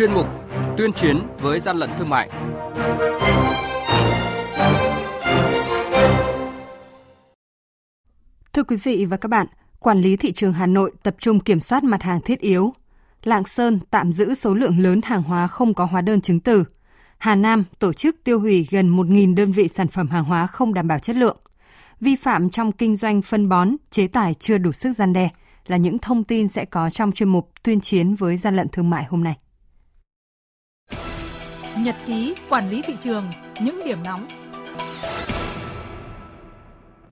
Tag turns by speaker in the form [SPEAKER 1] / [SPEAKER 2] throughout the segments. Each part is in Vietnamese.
[SPEAKER 1] chuyên mục Tuyên chiến với gian lận thương mại.
[SPEAKER 2] Thưa quý vị và các bạn, quản lý thị trường Hà Nội tập trung kiểm soát mặt hàng thiết yếu. Lạng Sơn tạm giữ số lượng lớn hàng hóa không có hóa đơn chứng từ. Hà Nam tổ chức tiêu hủy gần 1.000 đơn vị sản phẩm hàng hóa không đảm bảo chất lượng. Vi phạm trong kinh doanh phân bón, chế tài chưa đủ sức gian đe là những thông tin sẽ có trong chuyên mục tuyên chiến với gian lận thương mại hôm nay.
[SPEAKER 3] Nhật ký quản lý thị trường, những điểm nóng.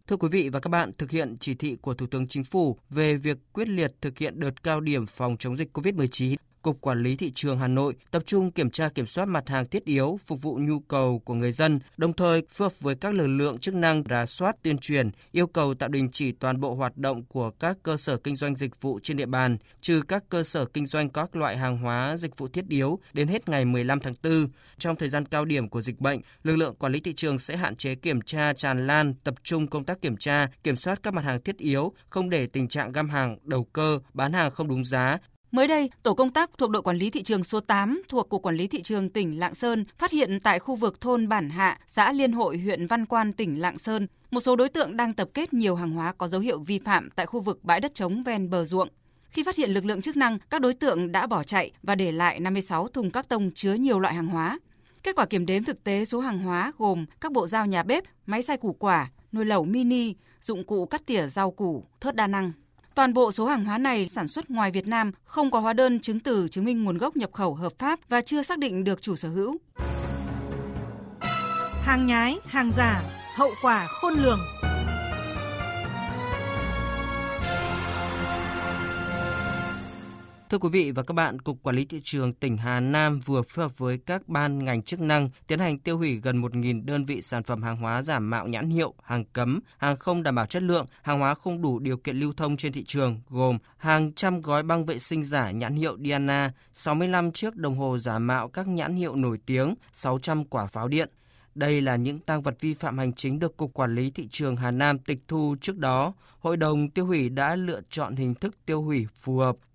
[SPEAKER 4] Thưa quý vị và các bạn, thực hiện chỉ thị của Thủ tướng Chính phủ về việc quyết liệt thực hiện đợt cao điểm phòng chống dịch COVID-19, Cục Quản lý Thị trường Hà Nội tập trung kiểm tra kiểm soát mặt hàng thiết yếu phục vụ nhu cầu của người dân, đồng thời phối hợp với các lực lượng chức năng rà soát tuyên truyền, yêu cầu tạm đình chỉ toàn bộ hoạt động của các cơ sở kinh doanh dịch vụ trên địa bàn, trừ các cơ sở kinh doanh các loại hàng hóa dịch vụ thiết yếu đến hết ngày 15 tháng 4. Trong thời gian cao điểm của dịch bệnh, lực lượng quản lý thị trường sẽ hạn chế kiểm tra tràn lan, tập trung công tác kiểm tra, kiểm soát các mặt hàng thiết yếu, không để tình trạng găm hàng, đầu cơ, bán hàng không đúng giá,
[SPEAKER 5] Mới đây, tổ công tác thuộc đội quản lý thị trường số 8 thuộc Cục Quản lý Thị trường tỉnh Lạng Sơn phát hiện tại khu vực thôn Bản Hạ, xã Liên Hội, huyện Văn Quan, tỉnh Lạng Sơn, một số đối tượng đang tập kết nhiều hàng hóa có dấu hiệu vi phạm tại khu vực bãi đất trống ven bờ ruộng. Khi phát hiện lực lượng chức năng, các đối tượng đã bỏ chạy và để lại 56 thùng các tông chứa nhiều loại hàng hóa. Kết quả kiểm đếm thực tế số hàng hóa gồm các bộ dao nhà bếp, máy xay củ quả, nồi lẩu mini, dụng cụ cắt tỉa rau củ, thớt đa năng. Toàn bộ số hàng hóa này sản xuất ngoài Việt Nam, không có hóa đơn chứng từ chứng minh nguồn gốc nhập khẩu hợp pháp và chưa xác định được chủ sở hữu.
[SPEAKER 3] Hàng nhái, hàng giả, hậu quả khôn lường.
[SPEAKER 4] Thưa quý vị và các bạn, Cục Quản lý Thị trường tỉnh Hà Nam vừa phối hợp với các ban ngành chức năng tiến hành tiêu hủy gần 1.000 đơn vị sản phẩm hàng hóa giả mạo nhãn hiệu, hàng cấm, hàng không đảm bảo chất lượng, hàng hóa không đủ điều kiện lưu thông trên thị trường, gồm hàng trăm gói băng vệ sinh giả nhãn hiệu Diana, 65 chiếc đồng hồ giả mạo các nhãn hiệu nổi tiếng, 600 quả pháo điện. Đây là những tăng vật vi phạm hành chính được Cục Quản lý Thị trường Hà Nam tịch thu trước đó. Hội đồng tiêu hủy đã lựa chọn hình thức tiêu hủy phù hợp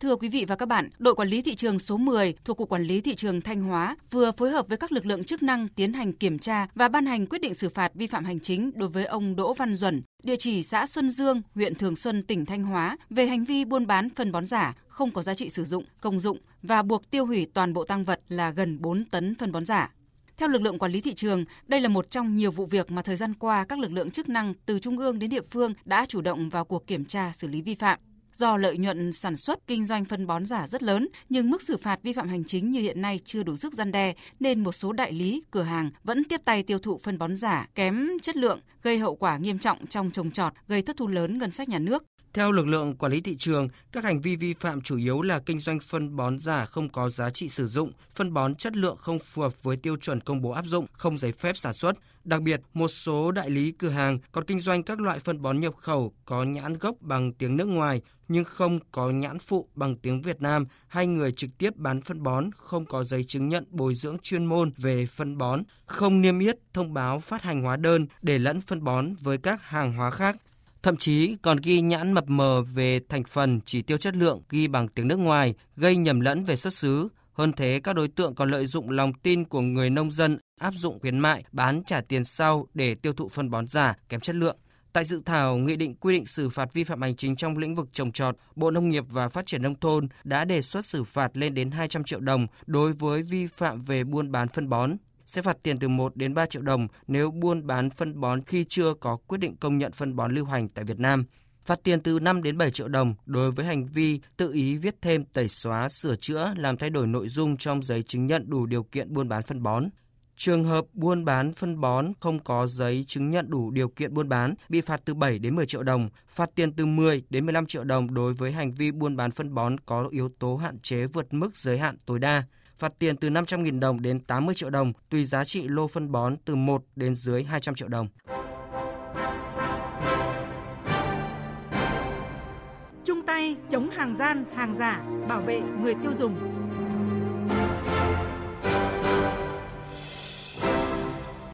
[SPEAKER 5] Thưa quý vị và các bạn, đội quản lý thị trường số 10 thuộc Cục Quản lý Thị trường Thanh Hóa vừa phối hợp với các lực lượng chức năng tiến hành kiểm tra và ban hành quyết định xử phạt vi phạm hành chính đối với ông Đỗ Văn Duẩn, địa chỉ xã Xuân Dương, huyện Thường Xuân, tỉnh Thanh Hóa về hành vi buôn bán phân bón giả không có giá trị sử dụng, công dụng và buộc tiêu hủy toàn bộ tăng vật là gần 4 tấn phân bón giả. Theo lực lượng quản lý thị trường, đây là một trong nhiều vụ việc mà thời gian qua các lực lượng chức năng từ trung ương đến địa phương đã chủ động vào cuộc kiểm tra xử lý vi phạm. Do lợi nhuận sản xuất kinh doanh phân bón giả rất lớn, nhưng mức xử phạt vi phạm hành chính như hiện nay chưa đủ sức gian đe, nên một số đại lý, cửa hàng vẫn tiếp tay tiêu thụ phân bón giả kém chất lượng, gây hậu quả nghiêm trọng trong trồng trọt, gây thất thu lớn ngân sách nhà nước.
[SPEAKER 4] Theo lực lượng quản lý thị trường, các hành vi vi phạm chủ yếu là kinh doanh phân bón giả không có giá trị sử dụng, phân bón chất lượng không phù hợp với tiêu chuẩn công bố áp dụng, không giấy phép sản xuất. Đặc biệt, một số đại lý cửa hàng còn kinh doanh các loại phân bón nhập khẩu có nhãn gốc bằng tiếng nước ngoài nhưng không có nhãn phụ bằng tiếng Việt Nam hay người trực tiếp bán phân bón không có giấy chứng nhận bồi dưỡng chuyên môn về phân bón, không niêm yết thông báo phát hành hóa đơn để lẫn phân bón với các hàng hóa khác Thậm chí còn ghi nhãn mập mờ về thành phần, chỉ tiêu chất lượng ghi bằng tiếng nước ngoài, gây nhầm lẫn về xuất xứ. Hơn thế, các đối tượng còn lợi dụng lòng tin của người nông dân áp dụng khuyến mại, bán trả tiền sau để tiêu thụ phân bón giả, kém chất lượng. Tại dự thảo Nghị định quy định xử phạt vi phạm hành chính trong lĩnh vực trồng trọt, Bộ Nông nghiệp và Phát triển Nông thôn đã đề xuất xử phạt lên đến 200 triệu đồng đối với vi phạm về buôn bán phân bón sẽ phạt tiền từ 1 đến 3 triệu đồng nếu buôn bán phân bón khi chưa có quyết định công nhận phân bón lưu hành tại Việt Nam. phạt tiền từ 5 đến 7 triệu đồng đối với hành vi tự ý viết thêm, tẩy xóa, sửa chữa, làm thay đổi nội dung trong giấy chứng nhận đủ điều kiện buôn bán phân bón. Trường hợp buôn bán phân bón không có giấy chứng nhận đủ điều kiện buôn bán bị phạt từ 7 đến 10 triệu đồng, phạt tiền từ 10 đến 15 triệu đồng đối với hành vi buôn bán phân bón có yếu tố hạn chế vượt mức giới hạn tối đa phạt tiền từ 500.000 đồng đến 80 triệu đồng, tùy giá trị lô phân bón từ 1 đến dưới 200 triệu đồng.
[SPEAKER 3] Trung tay chống hàng gian, hàng giả, bảo vệ người tiêu dùng.